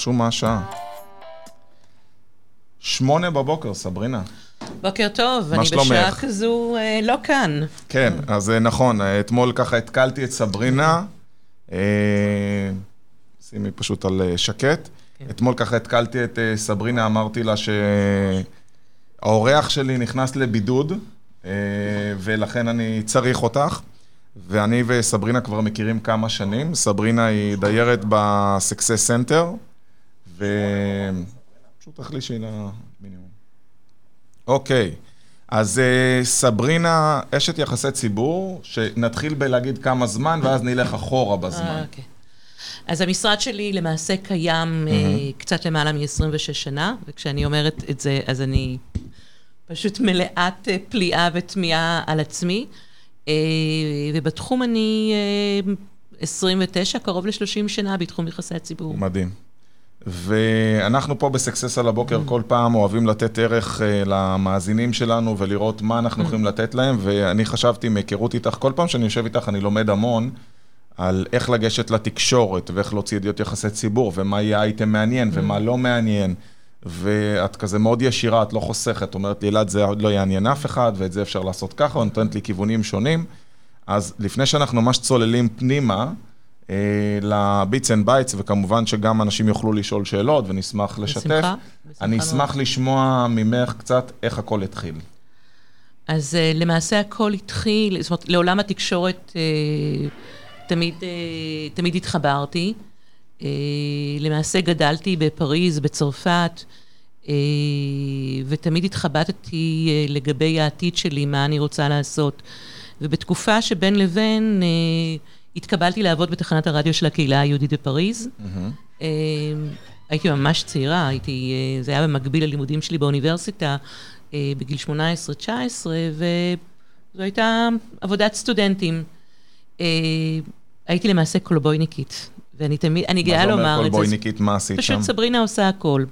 נחשו מה השעה. שמונה בבוקר, סברינה. בוקר טוב, אני שלומך? בשעה כזו אה, לא כאן. כן, אז אה, נכון, אה, אתמול ככה התקלתי את סברינה, אה, שימי פשוט על אה, שקט. אתמול ככה התקלתי את אה, סברינה, אמרתי לה שהאורח שלי נכנס לבידוד, אה, ולכן אני צריך אותך. ואני וסברינה כבר מכירים כמה שנים. סברינה היא דיירת ב Success Center, ופשוט תחלישי למינימום. אוקיי, אז אה, סברינה, אשת יחסי ציבור, שנתחיל בלהגיד כמה זמן, ואז נלך אחורה אה, בזמן. אוקיי. אז המשרד שלי למעשה קיים אה, קצת למעלה מ-26 שנה, וכשאני אומרת את זה, אז אני פשוט מלאת אה, פליאה ותמיהה על עצמי. אה, ובתחום אני אה, 29, קרוב ל-30 שנה בתחום יחסי הציבור. מדהים. ואנחנו פה בסקסס על הבוקר כל פעם אוהבים לתת ערך אה, למאזינים שלנו ולראות מה אנחנו יכולים לתת להם, ואני חשבתי מהיכרות איתך, כל פעם שאני יושב איתך אני לומד המון על איך לגשת לתקשורת ואיך להוציא ידיעות יחסי ציבור, ומה יהיה אייטם מעניין ומה לא מעניין. ואת כזה מאוד ישירה, את לא חוסכת, אומרת לי, אלעד, זה עוד לא יעניין אף אחד, ואת זה אפשר לעשות ככה, ונותנת לי כיוונים שונים. אז לפני שאנחנו ממש צוללים פנימה, ל bits and bytes, וכמובן שגם אנשים יוכלו לשאול שאלות ונשמח לשתף. בשמחה, אני. אשמח לשמוע ממך קצת איך הכל התחיל. אז uh, למעשה הכל התחיל, זאת אומרת, לעולם התקשורת uh, תמיד, תמיד התחברתי. למעשה גדלתי בפריז, בצרפת, ותמיד התחבטתי לגבי העתיד שלי, מה אני רוצה לעשות. ובתקופה שבין לבין uh, התקבלתי לעבוד בתחנת הרדיו של הקהילה היהודית בפריז. Uh, הייתי ממש צעירה, הייתי, uh, זה היה במקביל ללימודים שלי באוניברסיטה. אה, בגיל 18-19, וזו הייתה עבודת סטודנטים. אה, הייתי למעשה קולבויניקית, ואני תמיד, אני גאה מה זה לומר אומר את זה. קולבויניקית, מה עשית שם? פשוט סברינה עושה הכל.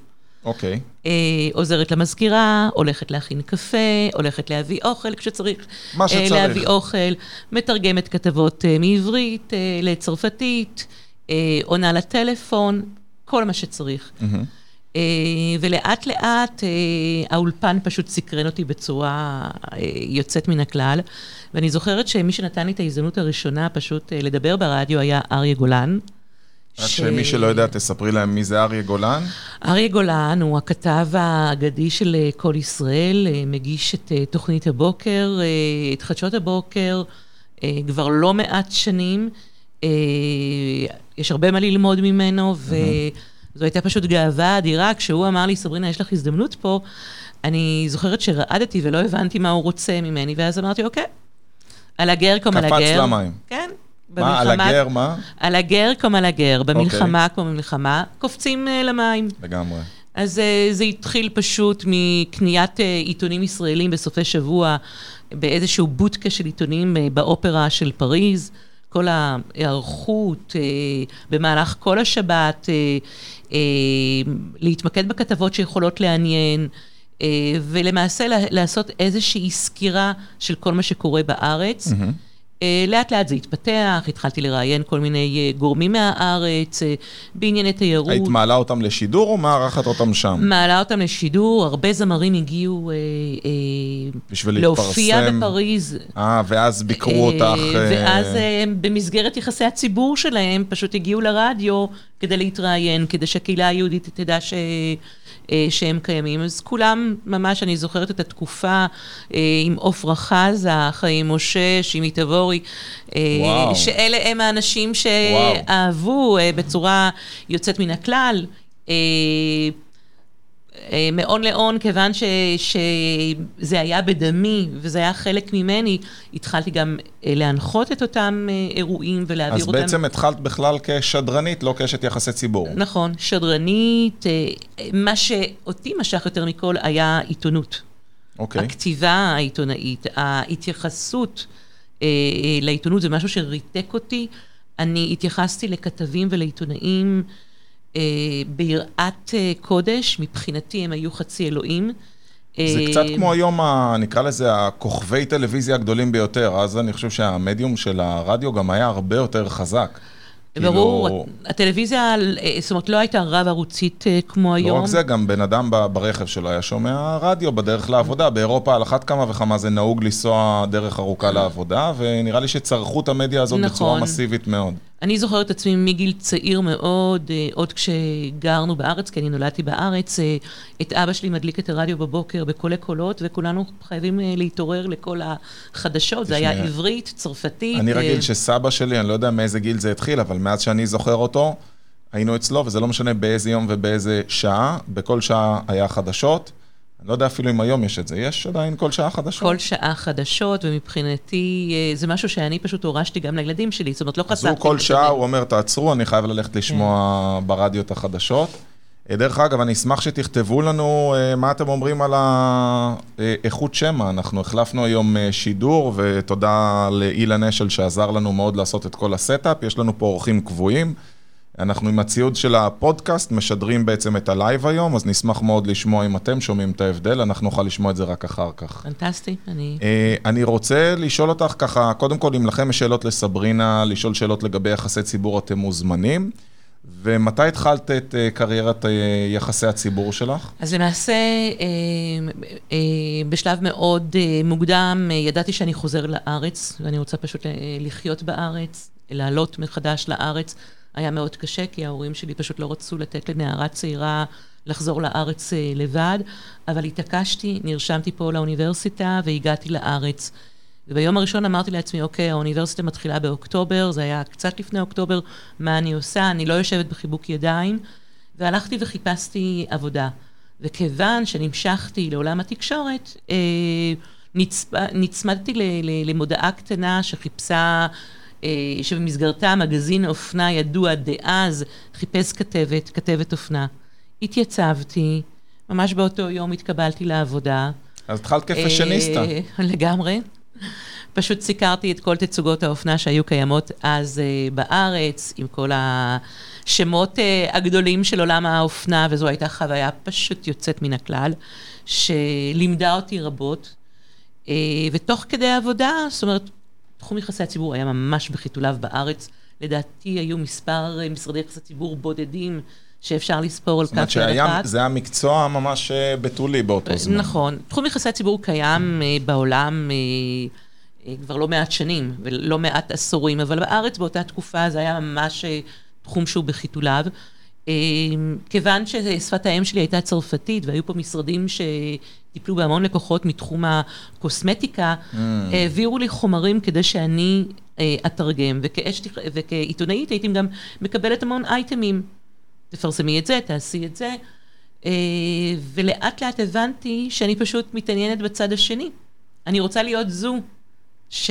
אוקיי. אה, עוזרת למזכירה, הולכת להכין קפה, הולכת להביא אוכל כשצריך. מה אה, שצריך. להביא אוכל, מתרגמת כתבות אה, מעברית אה, לצרפתית, אה, עונה לטלפון, כל מה שצריך. מהמם. אה, ולאט לאט אה, האולפן פשוט סקרן אותי בצורה אה, יוצאת מן הכלל. ואני זוכרת שמי שנתן לי את ההזדמנות הראשונה פשוט אה, לדבר ברדיו היה אריה גולן. רק ש- שמי שלא יודע, תספרי להם מי זה אריה גולן. אריה גולן הוא הכתב האגדי של אה, כל ישראל, אה, מגיש את אה, תוכנית הבוקר, את חדשות הבוקר, כבר לא מעט שנים. יש הרבה מה ללמוד ממנו, וזו הייתה פשוט גאווה אדירה. כשהוא אמר לי, סברינה, יש לך הזדמנות פה, אני זוכרת שרעדתי ולא הבנתי מה הוא רוצה ממני, ואז אמרתי, אוקיי, על הגר כמו על קפץ הגר. למים. כן. מה, על במלחמה- הגר, מה? על הגר כמו על הגר, במלחמה אוקיי. כמו במלחמה, קופצים אה, למים. לגמרי. אז אה, זה התחיל פשוט מקניית אה, עיתונים ישראלים בסופי שבוע, באיזשהו בוטקה של עיתונים באופרה של פריז. כל ההיערכות אה, במהלך כל השבת, אה, אה, להתמקד בכתבות שיכולות לעניין, אה, ולמעשה לעשות איזושהי סקירה של כל מה שקורה בארץ. אה, לאט לאט זה התפתח, התחלתי לראיין כל מיני אה, גורמים מהארץ, אה, בענייני תיירות. היית מעלה אותם לשידור או מארחת אותם שם? מעלה אותם לשידור, הרבה זמרים הגיעו אה, אה, בשביל להופיע להתפרסם. בפריז. אה, ואז ביקרו אה, אותך... אה, ואז אה, במסגרת יחסי הציבור שלהם, פשוט הגיעו לרדיו כדי להתראיין, כדי שהקהילה היהודית תדע ש... אה, שהם קיימים. אז כולם, ממש, אני זוכרת את התקופה אה, עם עפרה חזה, חיים משה, שימי תבורי, אה, וואו. שאלה הם האנשים שאהבו אה, בצורה יוצאת מן הכלל. אה, מאון לאון, כיוון ש, שזה היה בדמי וזה היה חלק ממני, התחלתי גם אה, להנחות את אותם אה, אירועים ולהעביר אז אותם. בעצם התחלת בכלל כשדרנית, לא כאשת יחסי ציבור. נכון, שדרנית, מה שאותי משך יותר מכל היה עיתונות. אוקיי. הכתיבה העיתונאית, ההתייחסות אה, לעיתונות זה משהו שריתק אותי. אני התייחסתי לכתבים ולעיתונאים ביראת אה, קודש, מבחינתי הם היו חצי אלוהים. זה אה, קצת כמו היום, ה- נקרא לזה, הכוכבי טלוויזיה הגדולים ביותר. אז אני חושב שהמדיום של הרדיו גם היה הרבה יותר חזק. ברור, כאילו- הטלוויזיה, אה, זאת אומרת, לא הייתה רב-ערוצית אה, כמו לא היום. רק זה, גם בן אדם ברכב שלו היה שומע רדיו בדרך לעבודה. באירופה על אחת כמה וכמה זה נהוג לנסוע דרך ארוכה לעבודה, ונראה לי שצרכו את המדיה הזאת בצורה נכון. מסיבית מאוד. אני זוכרת את עצמי מגיל צעיר מאוד, אה, עוד כשגרנו בארץ, כי אני נולדתי בארץ, אה, את אבא שלי מדליק את הרדיו בבוקר בקולי קולות, וכולנו חייבים אה, להתעורר לכל החדשות. זה היה עברית, צרפתית. אני רגיל שסבא שלי, אני לא יודע מאיזה גיל זה התחיל, אבל מאז שאני זוכר אותו, היינו אצלו, וזה לא משנה באיזה יום ובאיזה שעה, בכל שעה היה חדשות. אני לא יודע אפילו אם היום יש את זה. יש עדיין כל שעה חדשות? כל שעה חדשות, ומבחינתי אה, זה משהו שאני פשוט הורשתי גם לילדים שלי, זאת אומרת, לא אז חשפתי. הוא כל שעה, הוא אומר, תעצרו, אני חייב ללכת לשמוע ברדיו את החדשות. אה, דרך אגב, אני אשמח שתכתבו לנו אה, מה אתם אומרים על האיכות שמע. אנחנו החלפנו היום שידור, ותודה לאילן אשל שעזר לנו מאוד לעשות את כל ה setup. יש לנו פה אורחים קבועים. אנחנו עם הציוד של הפודקאסט משדרים בעצם את הלייב היום, אז נשמח מאוד לשמוע אם אתם שומעים את ההבדל, אנחנו נוכל לשמוע את זה רק אחר כך. פנטסטי, אני... אה, אני רוצה לשאול אותך ככה, קודם כל, אם לכם יש שאלות לסברינה, לשאול שאלות לגבי יחסי ציבור, אתם מוזמנים. ומתי התחלת את אה, קריירת אה, יחסי הציבור שלך? אז למעשה, בשלב מאוד מוקדם, ידעתי שאני חוזר לארץ, ואני רוצה פשוט לחיות בארץ, לעלות מחדש לארץ. היה מאוד קשה, כי ההורים שלי פשוט לא רצו לתת לנערה צעירה לחזור לארץ אה, לבד, אבל התעקשתי, נרשמתי פה לאוניברסיטה והגעתי לארץ. וביום הראשון אמרתי לעצמי, אוקיי, האוניברסיטה מתחילה באוקטובר, זה היה קצת לפני אוקטובר, מה אני עושה? אני לא יושבת בחיבוק ידיים. והלכתי וחיפשתי עבודה. וכיוון שנמשכתי לעולם התקשורת, אה. נצמדתי. למודעה קטנה שחיפשה, שבמסגרתה מגזין אופנה ידוע דאז חיפש כתבת, כתבת אופנה. התייצבתי, ממש באותו יום התקבלתי לעבודה. אז התחלת כפשניסטה. אה, לגמרי. פשוט סיקרתי את כל תצוגות האופנה שהיו קיימות אז אה, בארץ, עם כל השמות אה, הגדולים של עולם האופנה, וזו הייתה חוויה פשוט יוצאת מן הכלל, שלימדה אותי רבות. אה, ותוך כדי עבודה, זאת אומרת, תחום יחסי הציבור היה ממש בחיתוליו בארץ. לדעתי היו מספר אה, משרדי יחסי ציבור בודדים שאפשר לספור על זאת אומרת כף יד אחת. זה היה מקצוע ממש אה, בתולי באותו זמן. נכון. תחום יחסי הציבור קיים אה, בעולם אה, אה, כבר לא מעט שנים, ולא מעט עשורים, אבל בארץ באותה תקופה זה היה ממש אה, תחום שהוא בחיתוליו. אה, כיוון ששפת האם שלי הייתה צרפתית, והיו פה משרדים שטיפלו בהמון לקוחות מתחום הקוסמטיקה, Mm. העבירו לי חומרים כדי שאני אה, אתרגם, וכעיתונאית הייתי גם מקבלת המון אייטמים. תפרסמי את זה, תעשי את זה. אה, ולאט לאט הבנתי שאני פשוט מתעניינת בצד השני. אני רוצה להיות זו ש...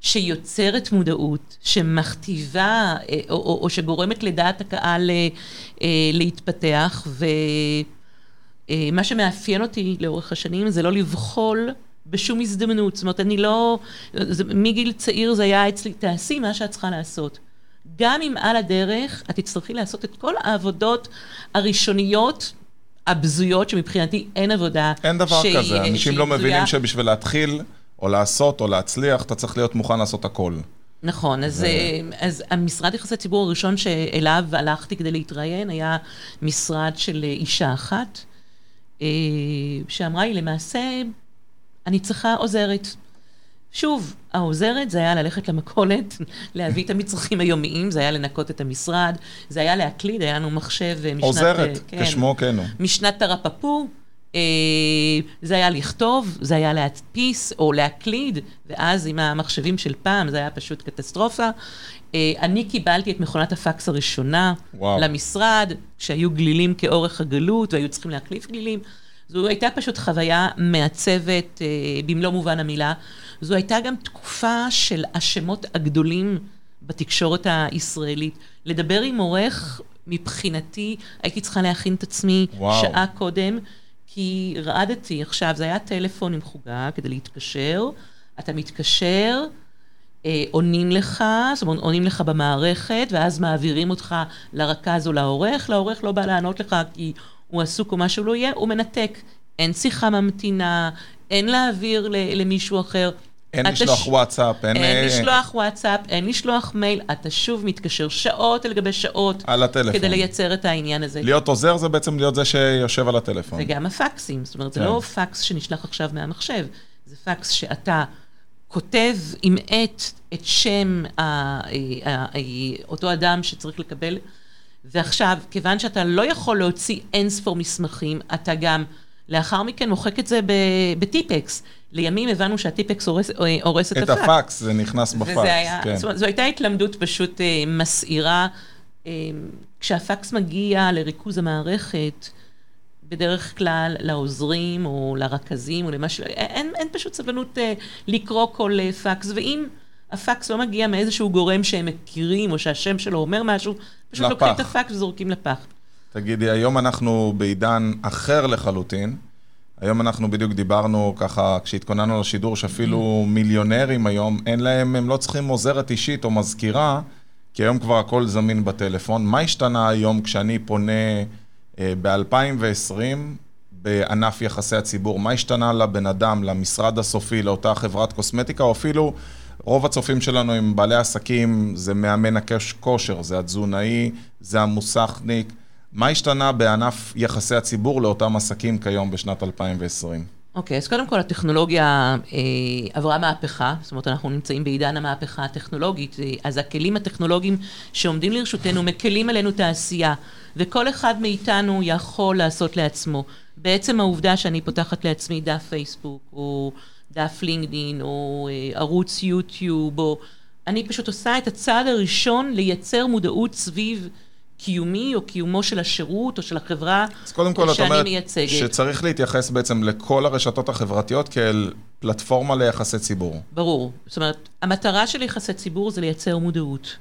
שיוצרת מודעות, שמכתיבה אה, או, או, או שגורמת לדעת הקהל אה, אה, להתפתח, ומה שמאפיין אותי לאורך השנים זה לא לבחול בשום הזדמנות. זאת אומרת, אני לא... זה, מגיל צעיר זה היה אצלי, תעשי מה שאת צריכה לעשות. גם אם על הדרך את תצטרכי לעשות את כל העבודות הראשוניות הבזויות, שמבחינתי אין עבודה אין דבר כזה, אנשים לא. מבינים שבשביל להתחיל, או לעשות, או להצליח, אתה צריך להיות מוכן לעשות הכל. נכון, אז, אה, אז המשרד יחסי ציבור הראשון שאליו הלכתי כדי להתראיין היה משרד של אה, אישה אחת, אה, שאמרה לי, למעשה, אני צריכה עוזרת. שוב, העוזרת זה היה ללכת למכולת, להביא את המצרכים היומיים, זה היה לנקות את המשרד, זה היה להקליד, היה לנו מחשב משנת... עוזרת, כן. כשמו כן הוא. משנת תרפפו, זה היה לכתוב, זה היה להדפיס או להקליד, ואז עם המחשבים של פעם זה היה פשוט קטסטרופה. אה, אני קיבלתי את מכונת הפקס הראשונה וואו. למשרד, כשהיו גלילים כאורך הגלות והיו צריכים להחליף גלילים. זו הייתה פשוט חוויה מעצבת אה, במלוא מובן המילה. זו הייתה גם תקופה של השמות הגדולים בתקשורת הישראלית. לדבר עם עורך, מבחינתי, הייתי צריכה להכין את עצמי וואו. שעה קודם, כי רעדתי עכשיו, זה היה טלפון עם חוגה כדי להתקשר, אתה מתקשר, אה, עונים לך, זאת אומרת, עונים לך במערכת, ואז מעבירים אותך לרכז או לעורך, לעורך לא בא לענות לך כי הוא עסוק או משהו לא יהיה, הוא מנתק. אין שיחה ממתינה, אין להעביר למישהו אחר. אין אתה לשלוח ש- וואטסאפ, אין... אין אה, לשלוח וואטסאפ, אין לשלוח מייל, אתה שוב מתקשר שעות על גבי שעות על הטלפון. כדי לייצר את העניין הזה. להיות עוזר זה בעצם להיות זה שיושב על הטלפון. וגם הפקסים, זאת אומרת, זה כן. לא פקס שנשלח עכשיו מהמחשב, זה פקס שאתה כותב עם עט את שם ה- ה- ה- ה- אותו אדם שצריך לקבל, ועכשיו, כיוון שאתה לא יכול להוציא אין ספור מסמכים, אתה גם לאחר מכן מוחק את זה בטיפקס. לימים הבנו שהטיפקס הורס, אה, הורס את, את הפקס. הפקס, זה נכנס בפקס, וזה היה, כן. זאת אומרת, זו הייתה התלמדות פשוט אה, מסעירה. אה, כשהפקס מגיע לריכוז המערכת, בדרך כלל לעוזרים או לרכזים או למשהו, אין, אין פשוט סבלנות אה, לקרוא כל אה, פקס, ואם הפקס לא מגיע מאיזשהו גורם שהם מכירים או שהשם שלו אומר משהו, פשוט לפח. לוקחים את הפקס וזורקים לפח. תגידי, היום אנחנו בעידן אחר לחלוטין. היום אנחנו בדיוק דיברנו ככה, כשהתכוננו לשידור, שאפילו מיליונרים היום, אין להם, הם לא צריכים עוזרת אישית או מזכירה, כי היום כבר הכל זמין בטלפון. מה השתנה היום כשאני פונה אה, ב-2020 בענף יחסי הציבור? מה השתנה לבן אדם, למשרד הסופי, לאותה חברת קוסמטיקה, או אפילו רוב הצופים שלנו הם בעלי עסקים, זה מאמן הקש כושר, זה התזונאי, זה המוסכניק. מה השתנה בענף יחסי הציבור לאותם עסקים כיום בשנת 2020? אוקיי, אז קודם כל הטכנולוגיה אה, עברה מהפכה, זאת אומרת אנחנו נמצאים בעידן המהפכה הטכנולוגית, אה, אז הכלים הטכנולוגיים שעומדים לרשותנו מקלים עלינו את העשייה, וכל אחד מאיתנו יכול לעשות לעצמו. בעצם העובדה שאני פותחת לעצמי דף פייסבוק, או דף לינקדין, או אה, ערוץ יוטיוב, או... אני פשוט עושה את הצעד הראשון לייצר מודעות סביב קיומי או קיומו של השירות או של החברה אז קודם כל את שאני אומרת מייצגת. שצריך להתייחס בעצם לכל הרשתות החברתיות כאל פלטפורמה ליחסי ציבור. ברור. זאת אומרת, המטרה של יחסי ציבור זה לייצר מודעות.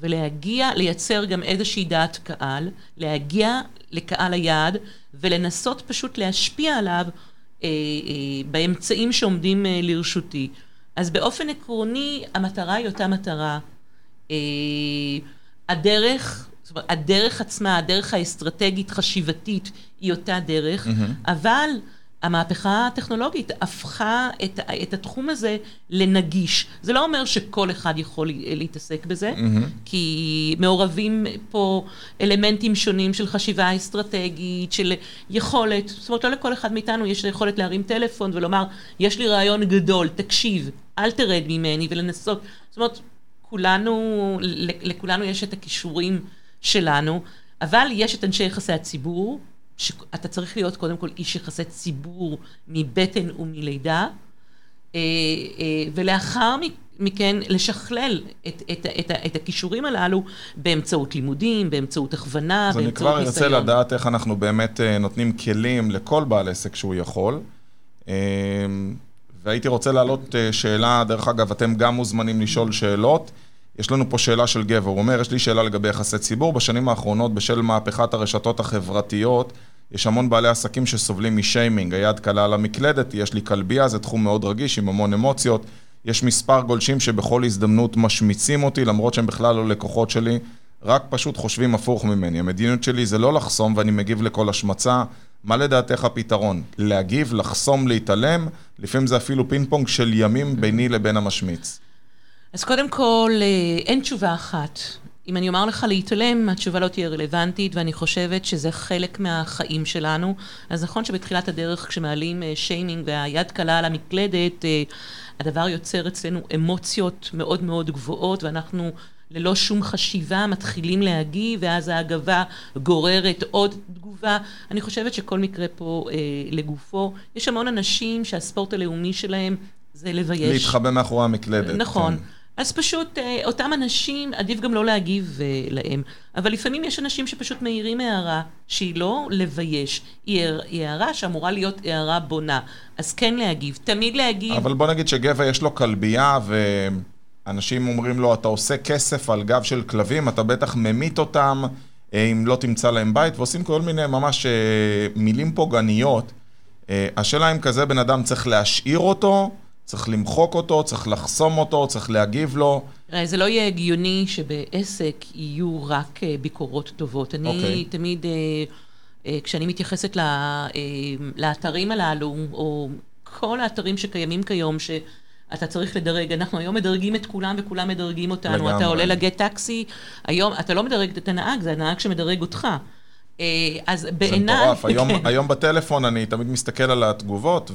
ולהגיע, לייצר גם איזושהי דעת קהל, להגיע לקהל היעד ולנסות פשוט להשפיע עליו אה, אה, באמצעים שעומדים אה, לרשותי. אז באופן עקרוני, המטרה היא אותה מטרה. אה, הדרך, זאת אומרת, הדרך עצמה, הדרך האסטרטגית, חשיבתית, היא אותה דרך, אבל המהפכה הטכנולוגית הפכה את, את התחום הזה לנגיש. זה לא אומר שכל אחד יכול להתעסק בזה, כי מעורבים פה אלמנטים שונים של חשיבה אסטרטגית, של יכולת, זאת אומרת, לא לכל אחד מאיתנו יש יכולת להרים טלפון ולומר, יש לי רעיון גדול, תקשיב, אל תרד ממני, ולנסות. זאת אומרת, כולנו, לכולנו יש את הכישורים שלנו, אבל יש את אנשי יחסי הציבור, שאתה צריך להיות קודם כל איש יחסי ציבור מבטן ומלידה, ולאחר מכן לשכלל את, את, את, את הכישורים הללו באמצעות לימודים, באמצעות הכוונה, באמצעות ניסיון. אז אני כבר ארצה לדעת איך אנחנו באמת נותנים כלים לכל בעל עסק שהוא יכול. והייתי רוצה להעלות שאלה, דרך אגב, אתם גם מוזמנים לשאול שאלות. יש לנו פה שאלה של גבע, הוא אומר, יש לי שאלה לגבי יחסי ציבור. בשנים האחרונות, בשל מהפכת הרשתות החברתיות, יש המון בעלי עסקים שסובלים משיימינג, היד קלה על המקלדת, יש לי כלבייה, זה תחום מאוד רגיש עם המון אמוציות. יש מספר גולשים שבכל הזדמנות משמיצים אותי, למרות שהם בכלל לא לקוחות שלי, רק פשוט חושבים הפוך ממני. המדיניות שלי זה לא לחסום ואני מגיב לכל השמצה. מה לדעתך הפתרון? להגיב, לחסום, להתעלם? לפעמים זה אפילו פינג פונג של ימים ביני לבין המשמיץ. אז קודם כל, אין תשובה אחת. אם אני אומר לך להתעלם, התשובה לא תהיה רלוונטית, ואני חושבת שזה חלק מהחיים שלנו. אז נכון שבתחילת הדרך, כשמעלים שיימינג והיד קלה על המקלדת, הדבר יוצר אצלנו אמוציות מאוד מאוד גבוהות, ואנחנו ללא שום חשיבה מתחילים להגיב, ואז ההגבה גוררת עוד תגובה. אני חושבת שכל מקרה פה אה, לגופו. יש המון אנשים שהספורט הלאומי שלהם זה לבייש. להתחבא מאחורי המקלדת. נכון. כן. אז פשוט אותם אנשים, עדיף גם לא להגיב להם. אבל לפעמים יש אנשים שפשוט מעירים הערה שהיא לא לבייש, היא הערה שאמורה להיות הערה בונה. אז כן להגיב, תמיד להגיב. אבל בוא נגיד שגבע יש לו כלבייה ואנשים אומרים לו, אתה עושה כסף על גב של כלבים, אתה בטח ממית אותם אם לא תמצא להם בית, ועושים כל מיני ממש מילים פוגעניות. השאלה אם כזה בן אדם צריך להשאיר אותו, צריך למחוק אותו, צריך לחסום אותו, צריך להגיב לו. ראה, זה לא יהיה הגיוני שבעסק יהיו רק ביקורות טובות. אני okay. תמיד, כשאני מתייחסת לאתרים הללו, או כל האתרים שקיימים כיום, אתה צריך לדרג. אנחנו היום מדרגים את כולם וכולם מדרגים אותנו. לגמרי. אתה עולה לגט טקסי, היום אתה לא מדרג את הנהג, זה הנהג שמדרג אותך. אה, אז בעיניי... זה מטורף. היום, כן. היום בטלפון אני תמיד מסתכל על התגובות,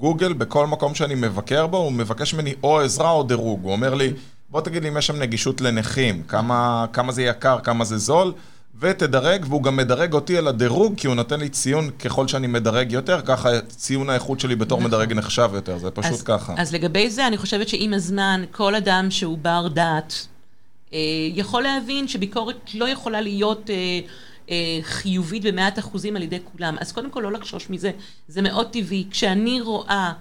וגוגל, בכל מקום שאני מבקר בו, הוא מבקש ממני או עזרה או דירוג. הוא אומר לי, בוא תגיד לי אם יש שם נגישות לנכים, כמה, כמה זה יקר, כמה זה זול, ותדרג, והוא גם מדרג אותי על הדירוג, כי הוא נותן לי ציון ככל שאני מדרג יותר, ככה ציון האיכות שלי בתור נכון. מדרג נחשב יותר, זה פשוט אז, ככה. אז לגבי זה, אני חושבת שעם הזמן, כל אדם שהוא בר דעת, אה, יכול להבין שביקורת לא יכולה להיות אה, חיובית במאת אחוזים על ידי כולם. אז קודם כל, לא לחשוש מזה, זה מאוד טבעי. כשאני רואה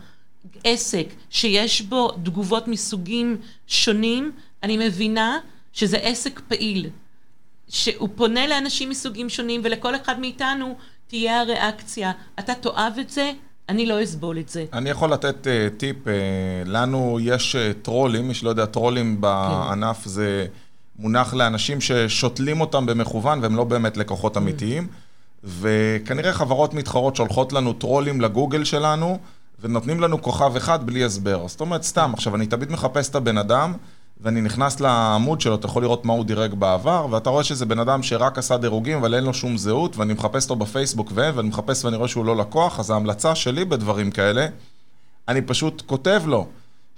עסק שיש בו תגובות מסוגים שונים, אני מבינה שזה עסק פעיל. שהוא פונה לאנשים מסוגים שונים, ולכל אחד מאיתנו תהיה הריאקציה. אתה תאהב את זה, אני לא אסבול את זה. אני יכול לתת uh, טיפ, uh, לנו יש uh, טרולים, מי שלא יודע, טרולים בענף זה מונח לאנשים ששותלים אותם במכוון והם לא באמת לקוחות אמיתיים, וכנראה חברות מתחרות שולחות לנו טרולים לגוגל שלנו, ונותנים לנו כוכב אחד בלי הסבר. זאת אומרת, סתם, עכשיו, אני תמיד מחפש את הבן אדם, ואני נכנס לעמוד שלו, אתה יכול לראות מה הוא דירג בעבר, ואתה רואה שזה בן אדם שרק עשה דירוגים, אבל אין לו שום זהות, ואני מחפש אותו בפייסבוק ואני מחפש ואני רואה שהוא לא לקוח, אז ההמלצה שלי בדברים כאלה, אני פשוט כותב לו,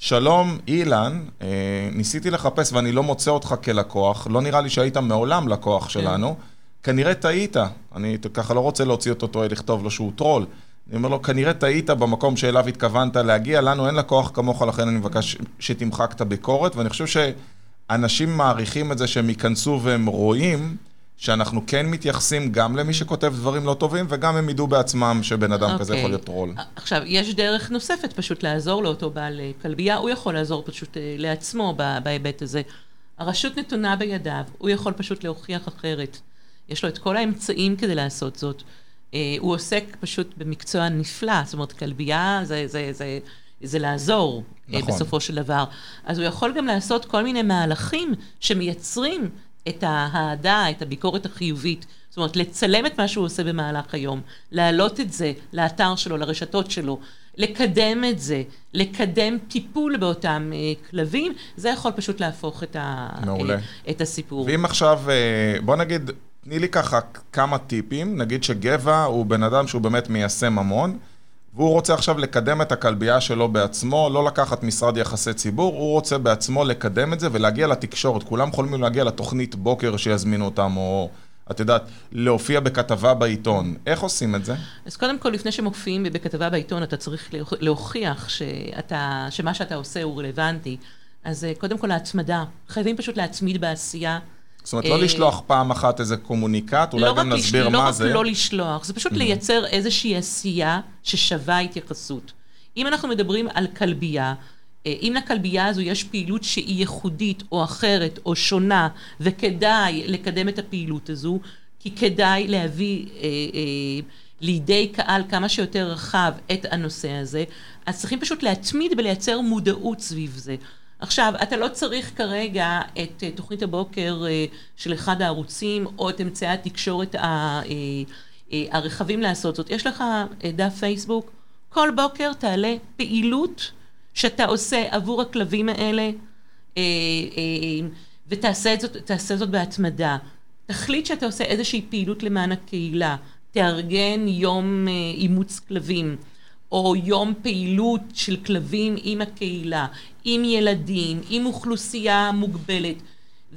שלום אילן, אה, ניסיתי לחפש ואני לא מוצא אותך כלקוח, לא נראה לי שהיית מעולם לקוח שלנו, כנראה טעית, אני ככה לא רוצה להוציא אותו טועה, לכתוב לו שהוא טרול. אני אומר לו, כנראה טעית במקום שאליו התכוונת להגיע, לנו אין לקוח כמוך, לכן אני מבקש שתמחק את הביקורת, ואני חושב שאנשים מעריכים את זה שהם ייכנסו והם רואים שאנחנו כן מתייחסים גם למי שכותב דברים לא טובים, וגם הם ידעו בעצמם שבן אדם כזה אוקיי. יכול להיות טרול. עכשיו, יש דרך נוספת פשוט לעזור לאותו בעל אה, כלבייה, הוא יכול לעזור פשוט אה, לעצמו בהיבט הזה. הרשות נתונה בידיו, הוא יכול פשוט להוכיח אחרת. יש לו את כל האמצעים כדי לעשות זאת. אה, הוא עוסק פשוט במקצוע נפלא, זאת אומרת, כלבייה זה, זה, זה, זה לעזור אה, נכון. בסופו של דבר. אז הוא יכול גם לעשות כל מיני מהלכים שמייצרים את האהדה, את הביקורת החיובית. זאת אומרת, לצלם את מה שהוא עושה במהלך היום, להעלות את זה לאתר שלו, לרשתות שלו, לקדם את זה, לקדם טיפול באותם אה, כלבים, זה יכול פשוט להפוך את, ה, מעולה. אה, את הסיפור. ואם עכשיו, אה, בוא נגיד, תני לי ככה כמה טיפים, נגיד שגבע הוא בן אדם שהוא באמת מיישם המון, והוא רוצה עכשיו לקדם את הכלבייה שלו בעצמו, לא לקחת משרד יחסי ציבור, הוא רוצה בעצמו לקדם את זה ולהגיע לתקשורת. כולם חולמים להגיע לתוכנית בוקר שיזמינו אותם, או את יודעת, להופיע בכתבה בעיתון. איך עושים את זה? אז קודם כל, לפני שמופיעים בכתבה בעיתון, אתה צריך להוכ- להוכיח שאתה, שמה שאתה עושה הוא רלוונטי. אז אה, קודם כל, ההצמדה. חייבים פשוט להצמיד בעשייה. זאת אומרת, אה, לא לשלוח פעם אחת איזה קומוניקט, אולי לא גם רק נסביר לש... לא מה רק זה. לא לשלוח, זה פשוט לייצר איזושהי עשייה ששווה התייחסות. אם אנחנו מדברים על כלבייה, אה, אם לכלבייה הזו יש פעילות שהיא ייחודית או אחרת או שונה, וכדאי לקדם את הפעילות הזו, כי כדאי להביא אה, אה, לידי קהל כמה שיותר רחב את הנושא הזה, אז צריכים פשוט להתמיד ולייצר מודעות סביב זה. עכשיו, אתה לא צריך כרגע את uh, תוכנית הבוקר uh, של אחד הערוצים, או את אמצעי התקשורת ה, uh, הרחבים לעשות זאת. יש לך דף פייסבוק, כל בוקר תעלה פעילות שאתה עושה עבור הכלבים האלה, ותעשה את זאת, זאת בהתמדה. תחליט שאתה עושה איזושהי פעילות למען הקהילה, תארגן יום אימוץ כלבים. או יום פעילות של כלבים עם הקהילה, עם ילדים, עם אוכלוסייה מוגבלת,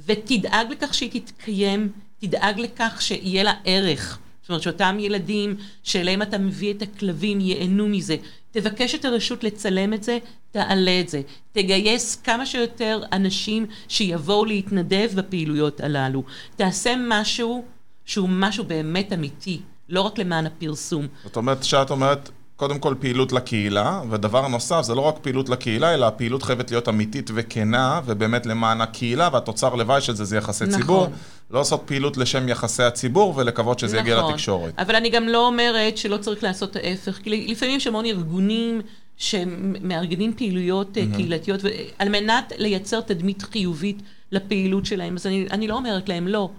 ותדאג לכך שהיא תתקיים, תדאג לכך שיהיה לה ערך. זאת אומרת שאותם ילדים שאליהם אתה מביא את הכלבים ייהנו מזה. תבקש את הרשות לצלם את זה, תעלה את זה. תגייס כמה שיותר אנשים שיבואו להתנדב בפעילויות הללו. תעשה משהו שהוא משהו באמת אמיתי, לא רק למען הפרסום. זאת אומרת, שאת אומרת, קודם כל פעילות לקהילה, ודבר נוסף, זה לא רק פעילות לקהילה, אלא הפעילות חייבת להיות אמיתית וכנה, ובאמת למען הקהילה, והתוצר לוואי של זה זה יחסי נכון. ציבור. לא לעשות פעילות לשם יחסי הציבור, ולקוות שזה יגיע נכון. לתקשורת. אבל אני גם לא אומרת שלא צריך לעשות ההפך, כי לפעמים יש המון ארגונים שמארגנים פעילויות mm-hmm. קהילתיות, על מנת לייצר תדמית חיובית לפעילות שלהם. אז אני, אני לא אומרת להם לא.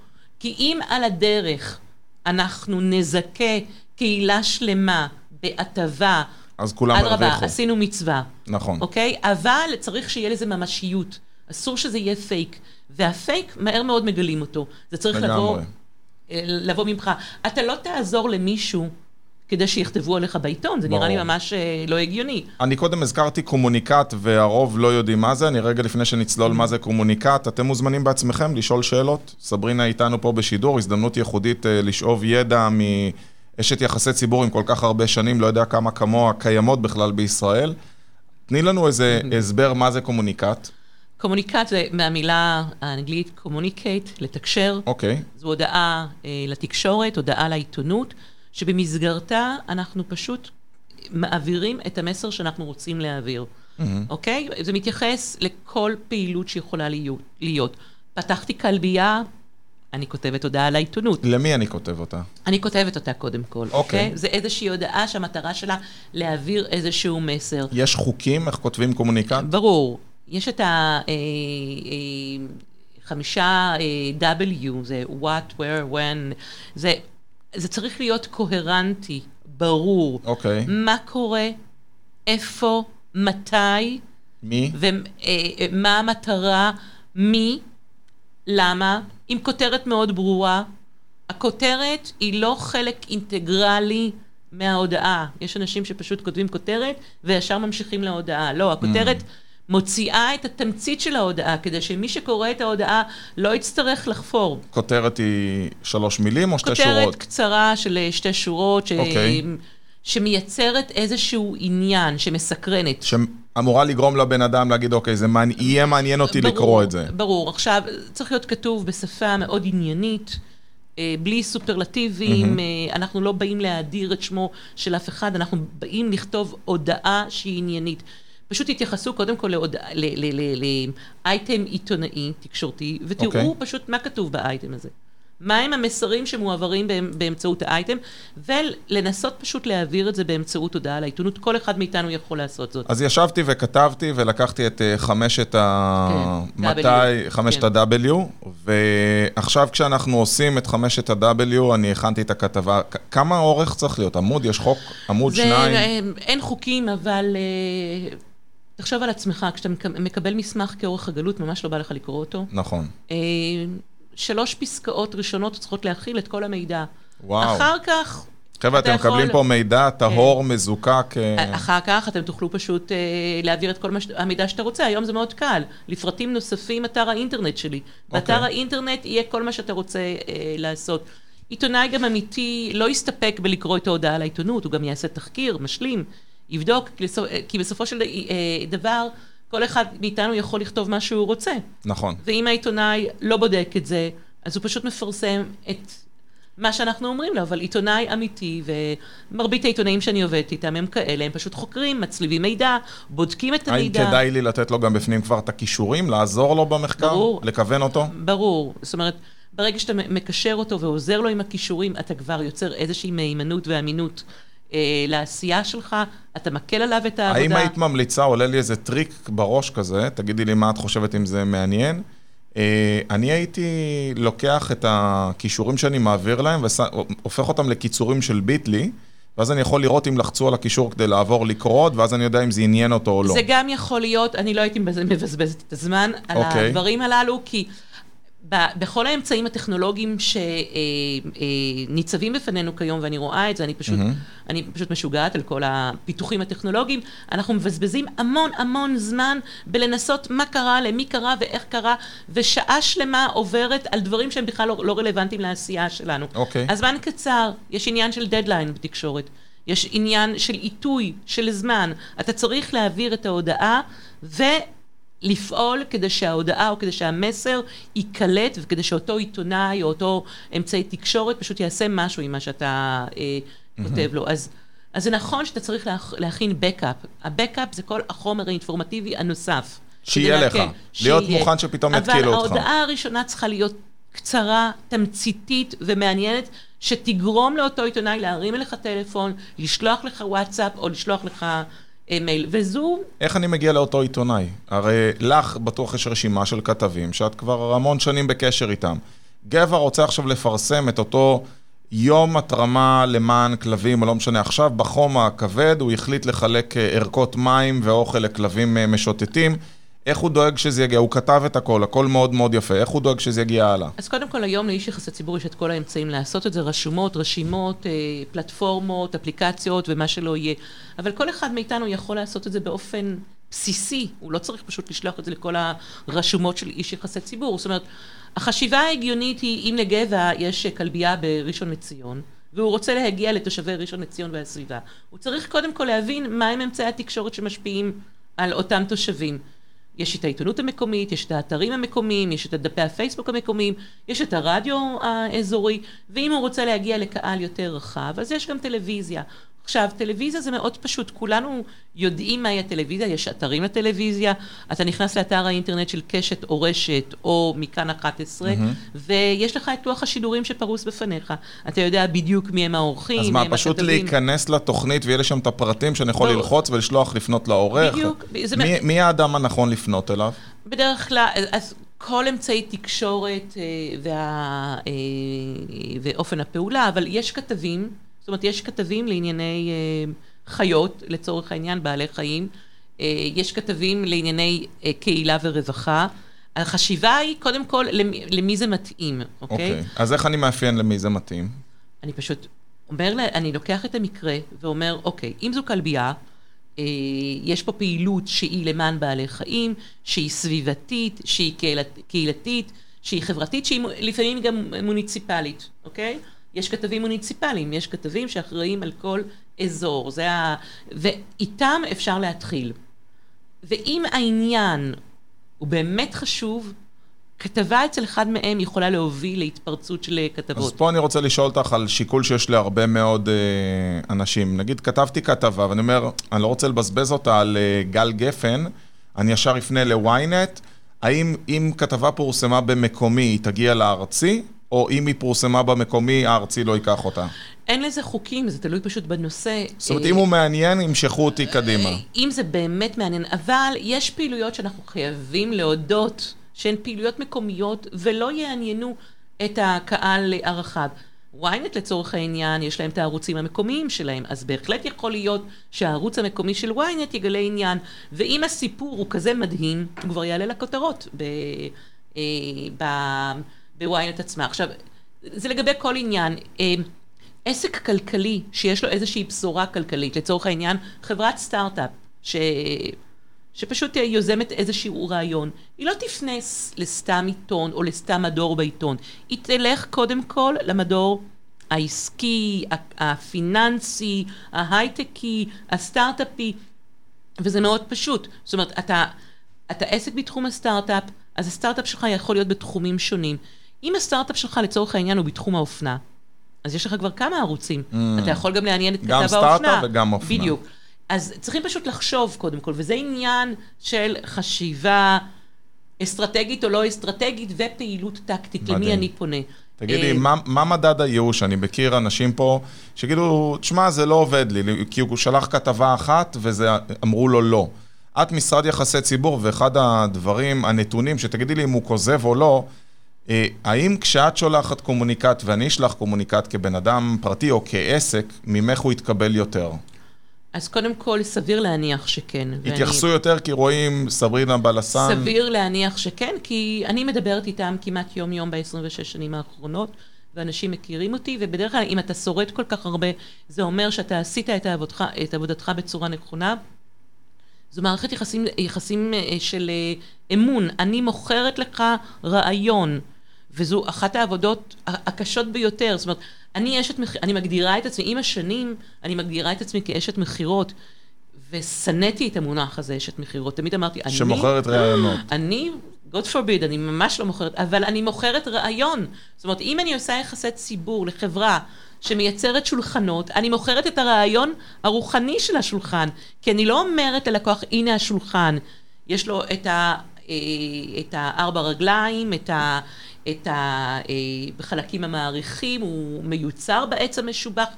כי אם על הדרך אנחנו נזכה קהילה שלמה בהטבה, אז כולם אדרבה, הרוויחו. עשינו מצווה, נכון. אוקיי? אבל צריך שיהיה לזה ממשיות. אסור שזה יהיה פייק. והפייק, מהר מאוד מגלים אותו. זה צריך לבוא, לגמרי. אה, לבוא ממך. אתה לא תעזור למישהו כדי שיכתבו עליך בעיתון, זה נראה ברור. לי ממש אה, לא הגיוני. אני קודם הזכרתי קומוניקט, והרוב לא יודעים מה זה. אני רגע לפני שנצלול מה זה קומוניקט, אתם מוזמנים בעצמכם לשאול שאלות. סברינה איתנו פה בשידור, הזדמנות ייחודית אה, לשאוב ידע מאשת יחסי ציבור עם כל כך הרבה שנים, לא יודע כמה כמוה קיימות בכלל בישראל. תני לנו איזה הסבר מה זה קומוניקט. קומוניקט זה מהמילה האנגלית communicate, לתקשר. אוקיי, זו הודעה אה, לתקשורת, הודעה לעיתונות, שבמסגרתה אנחנו פשוט מעבירים את המסר שאנחנו רוצים להעביר, אוקיי? זה מתייחס לכל פעילות שיכולה. להיות. פתחתי כלבייה, אני כותבת הודעה לעיתונות. למי אני כותב אותה? אני כותבת אותה קודם כל, אוקיי. אוקיי? זה איזושהי הודעה שהמטרה שלה להעביר איזשהו מסר. יש חוקים איך כותבים קומוניקט? ברור. יש את החמישה W, זה what, where, when, זה, זה צריך להיות קוהרנטי, ברור. אוקיי. מה קורה, איפה, מתי, מי? ומה המטרה, מי, למה, עם כותרת מאוד ברורה. הכותרת היא לא חלק אינטגרלי מההודעה. יש אנשים שפשוט כותבים כותרת וישר ממשיכים להודעה. לא, הכותרת מוציאה את התמצית של ההודעה, כדי שמי שקורא את ההודעה לא יצטרך לחפור. כותרת היא שלוש מילים או שתי כותרת שורות? קצרה של אה, שתי שורות, ש... אוקיי. שמייצרת איזשהו עניין, שמסקרנת. שאמורה לגרום לבן אדם להגיד, אוקיי, זה מעניין, יהיה מעניין אותי ברור, לקרוא את זה. ברור. עכשיו, צריך להיות כתוב בשפה מאוד עניינית, אה, בלי סופרלטיבים, אה, אנחנו לא באים להאדיר את שמו של אף אחד, אנחנו באים לכתוב הודעה שהיא עניינית. פשוט תתייחסו קודם כל להודע- ל- ל- ל- לאייטם עיתונאי, תקשורתי, ותראו אוקיי. פשוט מה כתוב באייטם הזה. מהם המסרים שמועברים באמ- באמצעות האייטם, ולנסות פשוט להעביר את זה באמצעות הודעה לעיתונות. כל אחד מאיתנו יכול לעשות זאת. אז ישבתי וכתבתי ולקחתי את אה, חמשת ה... כן, מתי, W, חמשת כן. ה-W, ועכשיו כשאנחנו עושים את חמשת ה-W, אני הכנתי את הכתבה. כמה אורך צריך להיות? עמוד? יש חוק? עמוד, זה, שניים? אה, אין חוקים, אבל אה, תחשוב על עצמך, כשאתה מק- מקבל מסמך כאורך הגלות, ממש לא בא לך לקרוא אותו. נכון. שלוש פסקאות ראשונות צריכות להכיל את כל המידע. וואו. אחר כך, חבר'ה, אתם מקבלים יכול- פה מידע טהור, מזוקק. אה, אחר כך אתם תוכלו פשוט אה, להעביר את כל מה ש- המידע שאתה רוצה. היום זה מאוד קל. לפרטים נוספים, אתר האינטרנט שלי. באתר אוקיי. האינטרנט יהיה כל מה שאתה רוצה אה, לעשות. עיתונאי גם אמיתי לא יסתפק בלקרוא את ההודעה לעיתונות, הוא גם יעשה תחקיר, משלים, יבדוק, כי אה, בסופו של אה, דבר, כל אחד מאיתנו יכול לכתוב מה שהוא רוצה. נכון. ואם העיתונאי לא בודק את זה, אז הוא פשוט מפרסם את מה שאנחנו אומרים לו, אבל עיתונאי אמיתי, ומרבית העיתונאים שאני עובדת איתם הם כאלה, הם פשוט חוקרים, מצליבים מידע, בודקים את האם המידע. כדאי לי לתת לו גם בפנים כבר את הכישורים, לעזור לו במחקר? ברור. לכוון אותו? ברור. זאת אומרת, ברגע שאתה מקשר אותו ועוזר לו עם הכישורים, אתה כבר יוצר איזושהי מהימנות ואמינות לעשייה שלך, אתה מקל עליו את העבודה. האם היית ממליצה, עולה לי איזה טריק בראש כזה, תגידי לי מה את חושבת אם זה מעניין. אה, אני הייתי לוקח את הכישורים שאני מעביר להם והופך אותם לקיצורים של ביטלי, ואז אני יכול לראות אם לחצו על הקישור כדי לעבור לקרוא, ואז אני יודע אם זה עניין אותו או לא. זה גם יכול להיות, אני לא הייתי מבז- מבזבזת את הזמן על אוקיי. הדברים הללו, כי בכל האמצעים הטכנולוגיים שניצבים בפנינו כיום, ואני רואה את זה, אני פשוט, אני פשוט משוגעת על כל הפיתוחים הטכנולוגיים, אנחנו מבזבזים המון המון זמן בלנסות מה קרה, למי קרה ואיך קרה, ושעה שלמה עוברת על דברים שהם בכלל לא, לא רלוונטיים לעשייה שלנו. אוקיי. הזמן קצר, יש עניין של דדליין בתקשורת. יש עניין של עיתוי, של זמן. אתה צריך להעביר את ההודעה ולפעול כדי שההודעה או כדי שהמסר ייקלט וכדי שאותו עיתונאי או אותו אמצעי תקשורת פשוט יעשה משהו עם מה שאתה אה, כותב לו. אז, אז זה נכון שאתה צריך להכ, להכין בקאפ. הבקאפ זה כל החומר האינפורמטיבי הנוסף. שיהיה לך. להקל. להיות שיהיה. מוכן שפתאום יתקילו אותך. אבל ההודעה הראשונה צריכה להיות קצרה, תמציתית ומעניינת, שתגרום לאותו עיתונאי להרים אליך טלפון, לשלוח לך וואטסאפ או לשלוח לך מייל. וזו, איך אני מגיע לאותו עיתונאי? הרי לך בטוח יש רשימה של כתבים שאת כבר המון שנים בקשר איתם. גבע רוצה עכשיו לפרסם את אותו יום התרמה למען כלבים, או לא משנה, עכשיו בחום הכבד הוא החליט לחלק אה, ערכות מים ואוכל לכלבים אה, משוטטים. איך הוא דואג שזה יגיע? הוא כתב את הכל, הכל מאוד מאוד יפה. איך הוא דואג שזה יגיע הלאה? אז קודם כל, היום לאיש יחסי ציבור יש את כל האמצעים לעשות את זה, רשומות, רשימות, אה, פלטפורמות, אפליקציות ומה שלא יהיה. אבל כל אחד מאיתנו יכול לעשות את זה באופן בסיסי, הוא לא צריך פשוט לשלוח את זה לכל הרשומות של איש יחסי ציבור. זאת אומרת, החשיבה ההגיונית היא, אם לגבע יש כלבייה בראשון לציון, והוא רוצה להגיע לתושבי ראשון לציון והסביבה, הוא צריך קודם כל להבין מהם אמצעי התקשורת שמשפיעים על אותם תושבים. יש את העיתונות המקומית, יש את האתרים המקומיים, יש את דפי הפייסבוק המקומיים, יש את הרדיו האזורי, ואם הוא רוצה להגיע לקהל יותר רחב, אז יש גם טלוויזיה. עכשיו, טלוויזיה זה מאוד פשוט, כולנו יודעים מהי הטלוויזיה, יש אתרים לטלוויזיה, אתה נכנס לאתר האינטרנט של קשת או רשת או מכאן 11, mm-hmm. ויש לך את לוח השידורים שפרוס בפניך. אתה יודע בדיוק מי הם האורחים, מי הם הכתבים. אז מה, פשוט להיכנס לתוכנית ויהיה לי שם את הפרטים שאני יכול בוא... ללחוץ ולשלוח לפנות לעורך? בדיוק. מי, מי האדם הנכון לפנות אליו? בדרך כלל, אז כל אמצעי תקשורת אה, וה, אה, ואופן הפעולה, אבל יש כתבים. זאת אומרת, יש כתבים לענייני אה, חיות, לצורך העניין, בעלי חיים. אה, יש כתבים לענייני אה, קהילה ורווחה. החשיבה היא, קודם כל, למי, למי זה מתאים, אוקיי? אוקיי. אז איך אני מאפיין למי זה מתאים? אני פשוט אומר, אני לוקח את המקרה ואומר, אוקיי, אם זו כלבייה, אה, יש פה פעילות שהיא למען בעלי חיים, שהיא סביבתית, שהיא קהילת, קהילתית, שהיא חברתית, שהיא לפעמים גם מוניציפלית, אוקיי? יש כתבים מוניציפליים, יש כתבים שאחראים על כל אזור, זה ה... ואיתם אפשר להתחיל. ואם העניין הוא באמת חשוב, כתבה אצל אחד מהם יכולה להוביל להתפרצות של כתבות. אז פה אני רוצה לשאול אותך על שיקול שיש להרבה מאוד אה, אנשים. נגיד, כתבתי כתבה, ואני אומר, אני לא רוצה לבזבז אותה על אה, גל גפן, אני ישר אפנה ל-ynet, האם אם כתבה פורסמה במקומי, היא תגיע לארצי? או אם היא פורסמה במקומי, הארצי לא ייקח אותה? אין לזה חוקים, זה תלוי פשוט בנושא. זאת אומרת, אם הוא מעניין, ימשכו אותי קדימה. אם זה באמת מעניין, אבל יש פעילויות שאנחנו חייבים להודות שהן פעילויות מקומיות ולא יעניינו את הקהל הרחב. ynet לצורך העניין, יש להם את הערוצים המקומיים שלהם, אז בהחלט יכול להיות שהערוץ המקומי של ynet יגלה עניין, ואם הסיפור הוא כזה מדהים, הוא כבר יעלה לכותרות ב... אה, ב... בוויינט עצמה. עכשיו, זה לגבי כל עניין. אה, עסק כלכלי שיש לו איזושהי בשורה כלכלית, לצורך העניין, חברת סטארט-אפ, ש... שפשוט יוזמת איזשהו רעיון, היא לא תפנה לסתם עיתון או לסתם מדור בעיתון, היא תלך קודם כל למדור העסקי, הפיננסי, ההייטקי, הסטארט-אפי, וזה מאוד פשוט. זאת אומרת, אתה, אתה עסק בתחום הסטארט-אפ, אז הסטארט-אפ שלך יכול להיות בתחומים שונים. אם הסטארט-אפ שלך לצורך העניין הוא בתחום האופנה, אז יש לך כבר כמה ערוצים. Mm. אתה יכול גם לעניין את כתב האופנה. גם סטארט-אפ וגם אופנה. בדיוק. אז צריכים פשוט לחשוב קודם כל, וזה עניין של חשיבה אסטרטגית או לא אסטרטגית ופעילות טקטית, מדהים. למי אני פונה. תגידי, אה, מה, מה מדד הייאוש? אני מכיר אנשים פה שיגידו, תשמע, זה לא עובד לי, כי הוא שלח כתבה אחת ואמרו לו לא. את משרד יחסי ציבור, ואחד הדברים, הנתונים, שתגידי לי אם הוא כוזב או לא, האם כשאת שולחת קומוניקט ואני אשלח קומוניקט כבן אדם פרטי או כעסק, ממך הוא יתקבל יותר? אז קודם כל, סביר להניח שכן. התייחסו ואני... יותר כי רואים סברינה בלסן? סביר להניח שכן, כי אני מדברת איתם כמעט יום-יום ב-26 שנים האחרונות, ואנשים מכירים אותי, ובדרך כלל, אם אתה שורד כל כך הרבה, זה אומר שאתה עשית את, עבודך, את עבודתך בצורה נכונה. זו מערכת יחסים, יחסים אה, של אה, אמון. אני מוכרת לך רעיון. וזו אחת העבודות הקשות ביותר. זאת אומרת, אני אשת, אני מגדירה את עצמי, עם השנים, אני מגדירה את עצמי כאשת מכירות, ושנאתי את המונח הזה, אשת מכירות. תמיד אמרתי, אני... שמוכרת רעיונות. אני, God forbid, אני ממש לא מוכרת, אבל אני מוכרת רעיון. זאת אומרת, אם אני עושה יחסי ציבור לחברה שמייצרת שולחנות, אני מוכרת את הרעיון הרוחני של השולחן, כי אני לא אומרת ללקוח, הנה השולחן, יש לו את, ה, את הארבע רגליים, את ה... את החלקים אה, המעריכים, הוא מיוצר בעץ המשובח.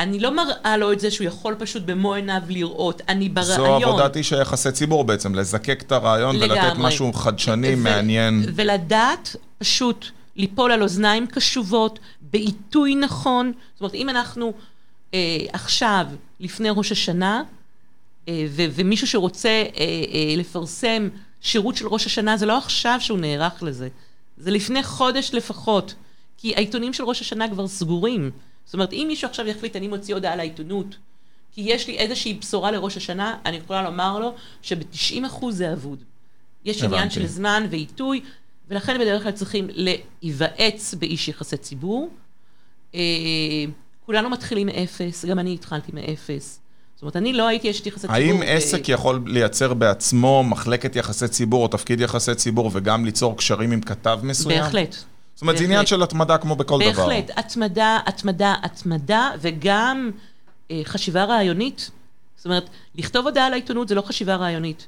אני לא מראה לו את זה שהוא יכול פשוט במו עיניו לראות, אני ברעיון. זו עבודת איש היחסי ציבור בעצם, לזקק את הרעיון לגמרי. ולתת משהו חדשני, ו- מעניין. ולדעת פשוט ליפול על אוזניים קשובות, בעיתוי נכון. זאת אומרת, אם אנחנו אה, עכשיו, לפני ראש השנה, אה, ו- ומישהו שרוצה אה, אה, לפרסם שירות של ראש השנה, זה לא עכשיו שהוא נערך לזה, זה לפני חודש לפחות, כי העיתונים של ראש השנה כבר סגורים. זאת אומרת, אם מישהו עכשיו יחליט, אני מוציא הודעה לעיתונות, כי יש לי איזושהי בשורה לראש השנה, אני יכולה לומר לו שב-90% זה אבוד. יש עניין הבנתי. של זמן ועיתוי, ולכן בדרך כלל צריכים להיוועץ באיש יחסי ציבור. אה, כולנו מתחילים מאפס, גם אני התחלתי מאפס. זאת אומרת, אני לא הייתי אשת יחסי ציבור. האם ו- עסק יכול לייצר בעצמו מחלקת יחסי ציבור או תפקיד יחסי ציבור וגם ליצור קשרים עם כתב מסוים? בהחלט. זאת אומרת, זה בהחלט. עניין של התמדה כמו בכל דבר. בהחלט, התמדה, התמדה, התמדה, וגם אה, חשיבה רעיונית. זאת אומרת, לכתוב הודעה לעיתונות זה לא חשיבה רעיונית.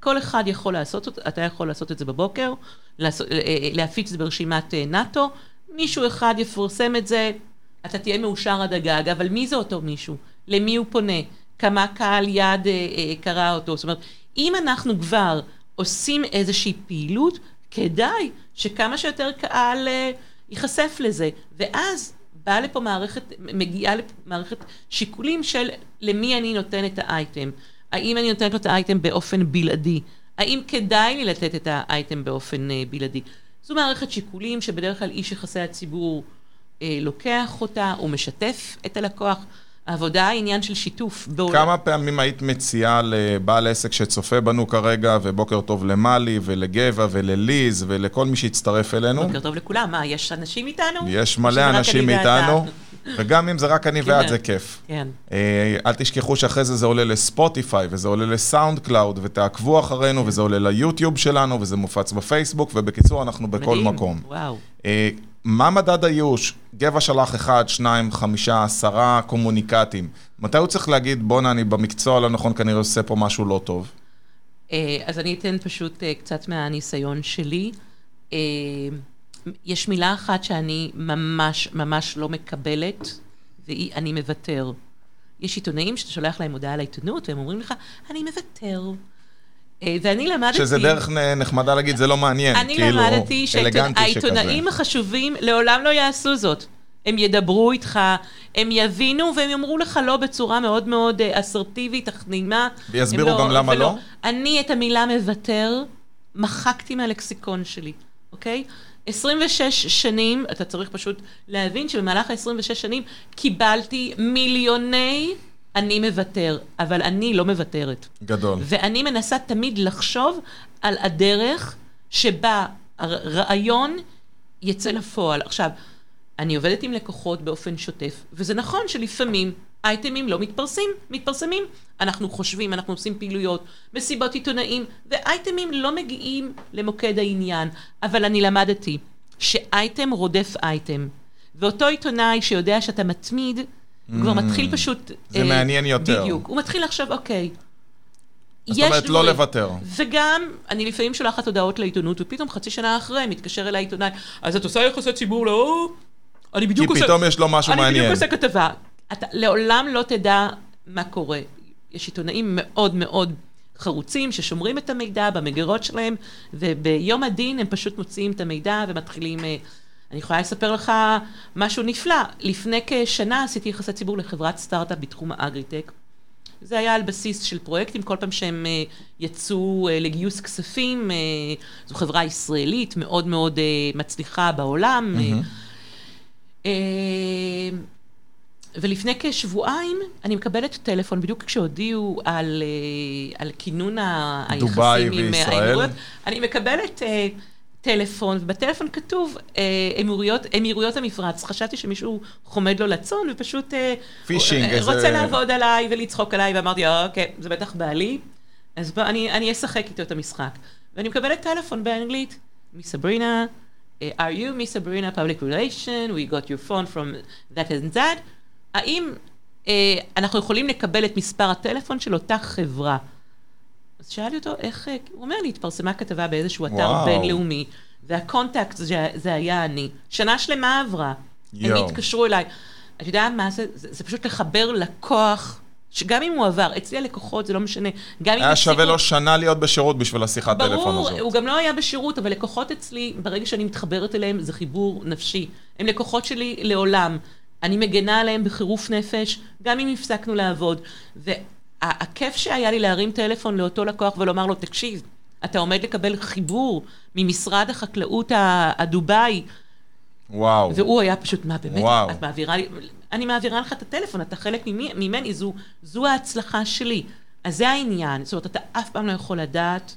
כל אחד יכול לעשות, אתה יכול לעשות את זה בבוקר, לעשות, אה, אה, להפיץ את זה ברשימת אה, נאט"ו, מישהו אחד יפרסם את זה, אתה תהיה מאושר עד הגג, אבל מי זה אותו מישהו? למי הוא פונה? כמה קהל יד אה, אה, קרא אותו? זאת אומרת, אם אנחנו כבר עושים איזושהי פעילות, כדאי שכמה שיותר קהל אה, ייחשף לזה, ואז באה לפה מערכת, מגיעה לפה מערכת שיקולים של למי אני נותן את האייטם. האם אני נותנת לו את האייטם באופן בלעדי? האם כדאי לי לתת את האייטם באופן אה, בלעדי? זו מערכת שיקולים שבדרך כלל איש יחסי הציבור אה, לוקח אותה, הוא משתף את הלקוח. העבודה היא עניין של שיתוף. בעולם- כמה פעמים היית מציעה לבעל עסק שצופה בנו כרגע, ובוקר טוב למלי ולגבע ולליז ולכל מי שהצטרף אלינו? בוקר טוב לכולם. מה, יש אנשים איתנו? יש מלא אנשים? איתנו, וגם אם זה רק אני ואת כן. זה כיף. כן. אה, אל תשכחו שאחרי זה זה עולה ל Spotify, וזה עולה ל SoundCloud, ותעקבו אחרינו, וזה עולה ליוטיוב שלנו, וזה מופץ בפייסבוק, ובקיצור, אנחנו בכל מדהים. מקום. וואו. אה, מה מדד האיוש? גבע שלח אחד, שניים, חמישה, עשרה קומוניקטים. מתי הוא צריך להגיד, בואנה, אני במקצוע הלא נכון, כנראה עושה פה משהו לא טוב? אה, אז אני אתן פשוט אה, קצת מהניסיון שלי. יש מילה אחת שאני ממש ממש לא מקבלת, והיא אני מוותר. יש עיתונאים שאתה שולח להם הודעה לעיתונות, והם אומרים לך, אני מוותר. אה, ואני למדתי... שזה דרך נחמדה להגיד, זה לא מעניין. אני כאילו, למדתי שהעיתונאים. החשובים לעולם לא יעשו זאת. הם ידברו איתך, הם יבינו והם יאמרו לך לא בצורה מאוד מאוד אה, אסרטיבית, אך נעימה. ויסבירו הם גם למה ולא. לא? אני את המילה מוותר מחקתי מהלקסיקון שלי, אוקיי? 26 שנים, אתה צריך פשוט להבין שבמהלך ה-26 שנים קיבלתי מיליוני אני מוותר, אבל אני לא מוותרת. גדול. ואני מנסה תמיד לחשוב על הדרך שבה הרעיון יצא לפועל. עכשיו, אני עובדת עם לקוחות באופן שוטף, וזה נכון שלפעמים אייטמים לא מתפרסים, מתפרסמים. אנחנו חושבים, אנחנו עושים פעילויות, מסיבות עיתונאים, ואייטמים לא מגיעים למוקד העניין. אבל אני למדתי שאייטם רודף אייטם. ואותו עיתונאי שיודע שאתה מתמיד, הוא כבר מתחיל פשוט... זה אה, מעניין יותר. בדיוק. הוא מתחיל לחשוב, אוקיי, זאת אומרת, לא לוותר. וגם, אני לפעמים שולחת הודעות לעיתונות, ופתאום חצי שנה אחרי מתקשר אליי עיתונאי, אז את עושה יחסי ציבור לא... אני כי בדיוק עושה... פתאום יש לו משהו אני בדיוק מעניין. עושה כתבה. אתה לעולם לא תדע מה קורה. יש עיתונאים מאוד מאוד חרוצים ששומרים את המידע במגירות שלהם, וביום הדין הם פשוט מוציאים את המידע ומתחילים... אני יכולה לספר לך משהו נפלא. לפני כשנה עשיתי יחסי ציבור לחברת סטארט-אפ בתחום האגריטק. זה היה על בסיס של פרויקטים, כל פעם שהם אה, יצאו אה, לגיוס כספים, אה, זו חברה ישראלית מאוד מאוד מצליחה בעולם. אה, ולפני כשבועיים אני מקבלת טלפון, בדיוק כשהודיעו על, על כינון היחסים עם. האמירויות, אני מקבלת טלפון, ובטלפון כתוב אה, אמירויות, אמירויות המפרץ. חשבתי שמישהו חומד לו לצון, ופשוט אה, פישינג, אה, איזה- רוצה לעבוד עליי ולצחוק עליי, ואמרתי, אוקיי, זה בטח בעלי, אז בוא, אני, אני אשחק איתו את המשחק. ואני מקבלת טלפון באנגלית, מסברינה, are you Miss Sabrina Public Relation? We got your phone from that and that. האם uh, אנחנו יכולים לקבל את מספר הטלפון של אותה חברה? אז שאלתי אותו, איך... אה, הוא אומר לי, התפרסמה כתבה באיזשהו אתר וואו. בינלאומי, וה contact זה, זה היה אני. שנה שלמה עברה. הם יואו. התקשרו אליי. אתה יודע מה זה? זה? זה פשוט לחבר לקוח שגם אם הוא עבר, אצלי הלקוחות, זה לא משנה, גם אם... היה שווה לו שנה להיות בשירות בשביל השיחת טלפון ברור, הזאת. הוא גם לא היה בשירות, אבל לקוחות אצלי, ברגע שאני מתחברת אליהם, זה חיבור נפשי. הם לקוחות שלי לעולם. אני מגנה עליהם בחירוף נפש, גם אם הפסקנו לעבוד. והכיף שהיה לי להרים טלפון לאותו לקוח ולומר לו, תקשיב, אתה עומד לקבל חיבור ממשרד החקלאות הדובאי, וואו. והוא היה פשוט, מה באמת, וואו. את מעבירה לי, אני מעבירה לך את הטלפון, אתה חלק ממני, זו, זו ההצלחה שלי. אז זה העניין, זאת אומרת, אתה אף פעם לא יכול לדעת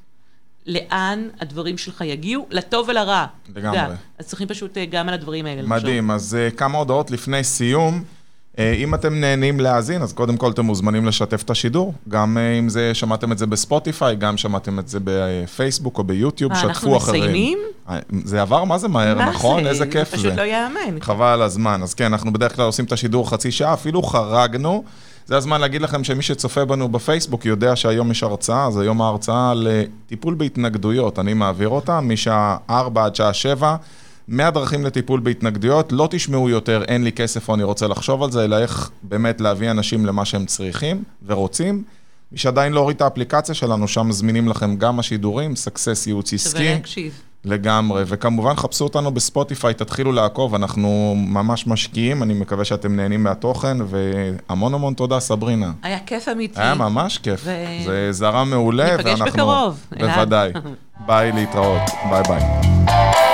לאן הדברים שלך יגיעו, לטוב ולרע. לגמרי. אז צריכים פשוט אה, גם על הדברים האלה לחשוב. מדהים, אז uh, כמה הודעות לפני סיום. Uh, אם אתם נהנים להאזין, אז קודם כל אתם מוזמנים לשתף את השידור. גם uh, אם זה, שמעתם את זה בספוטיפיי, גם שמעתם את זה בפייסבוק או ביוטיוב, מה, שתפו אנחנו אחרים. מסיימים? אה, זה עבר, מה זה מהר, מה נכון? זה? איזה כיף זה זה. פשוט לא ייאמן. חבל על הזמן. אז כן, אנחנו בדרך כלל עושים את השידור חצי שעה, אפילו חרגנו. זה הזמן להגיד לכם שמי שצופה בנו בפייסבוק יודע שהיום יש הרצאה, אז היום ההרצאה לטיפול בהתנגדויות. אני מעביר אותה משעה 4 עד שעה 7. 100 דרכים לטיפול בהתנגדויות, לא תשמעו יותר אין לי כסף או אני רוצה לחשוב על זה, אלא איך באמת להביא אנשים למה שהם צריכים ורוצים. מי שעדיין לא הוריד את האפליקציה שלנו, שם מזמינים לכם גם השידורים, סקסס ייעוץ שווה עסקי. להקשיב. לגמרי, וכמובן חפשו אותנו בספוטיפיי, תתחילו לעקוב, אנחנו ממש משקיעים, אני מקווה שאתם נהנים מהתוכן, והמון המון תודה, סברינה. היה כיף אמיתי. היה ממש כיף, ו- זה זרם מעולה, ניפגש ואנחנו... בקרוב, אלעד. בוודאי. ביי, להתראות, ביי ביי.